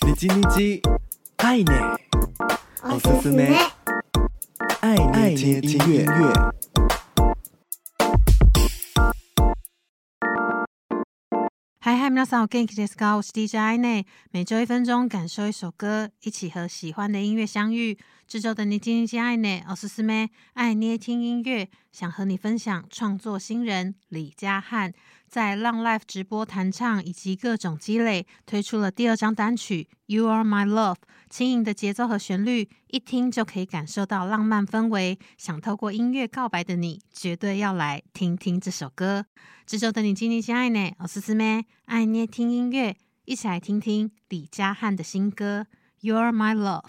你叽你叽，爱捏，おすすめ，爱捏听音乐。嗨嗨，皆さんお元気ですか？我是 DJ 爱捏，每周一分钟，感受一首歌，一起和喜欢的音乐相遇。这周的你叽你叽，爱捏，おすすめ，爱捏听音乐，想和你分享创作新人李佳汉 在浪 Live 直播弹唱以及各种积累，推出了第二张单曲《You Are My Love》，轻盈的节奏和旋律，一听就可以感受到浪漫氛围。想透过音乐告白的你，绝对要来听听这首歌。这周的你叽你叽，爱捏，おすすめ，爱捏听音乐，一起来听听李佳汉的新歌《You Are My Love》。